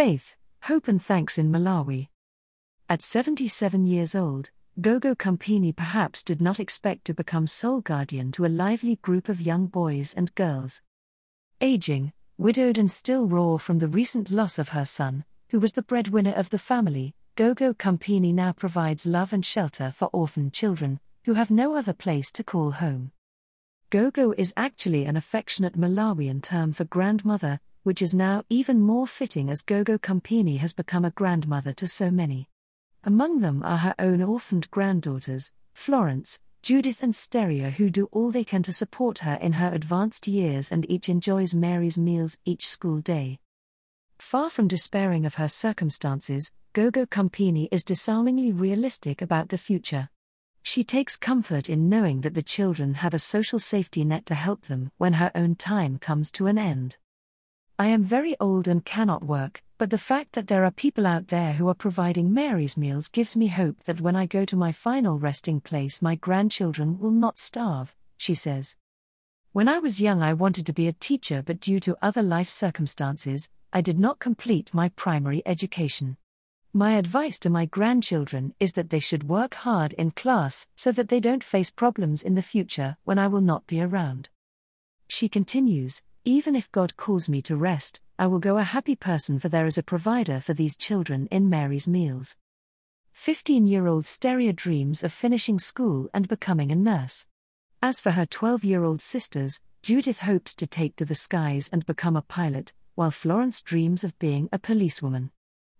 faith, hope, and thanks in Malawi. At 77 years old, Gogo Campini perhaps did not expect to become sole guardian to a lively group of young boys and girls. Aging, widowed, and still raw from the recent loss of her son, who was the breadwinner of the family, Gogo Campini now provides love and shelter for orphaned children, who have no other place to call home. Gogo is actually an affectionate Malawian term for grandmother, which is now even more fitting as Gogo Campini has become a grandmother to so many. Among them are her own orphaned granddaughters, Florence, Judith, and Steria, who do all they can to support her in her advanced years and each enjoys Mary's meals each school day. Far from despairing of her circumstances, Gogo Campini is disarmingly realistic about the future. She takes comfort in knowing that the children have a social safety net to help them when her own time comes to an end. I am very old and cannot work, but the fact that there are people out there who are providing Mary's meals gives me hope that when I go to my final resting place, my grandchildren will not starve, she says. When I was young, I wanted to be a teacher, but due to other life circumstances, I did not complete my primary education. My advice to my grandchildren is that they should work hard in class so that they don't face problems in the future when I will not be around. She continues even if God calls me to rest, I will go a happy person, for there is a provider for these children in Mary's meals. 15 year old Steria dreams of finishing school and becoming a nurse. As for her 12 year old sisters, Judith hopes to take to the skies and become a pilot, while Florence dreams of being a policewoman.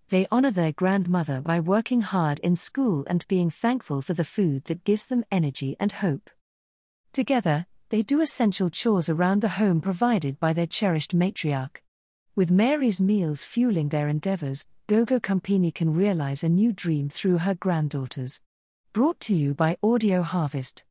They honor their grandmother by working hard in school and being thankful for the food that gives them energy and hope. Together, they do essential chores around the home provided by their cherished matriarch. With Mary's meals fueling their endeavors, Gogo Campini can realize a new dream through her granddaughters. Brought to you by Audio Harvest.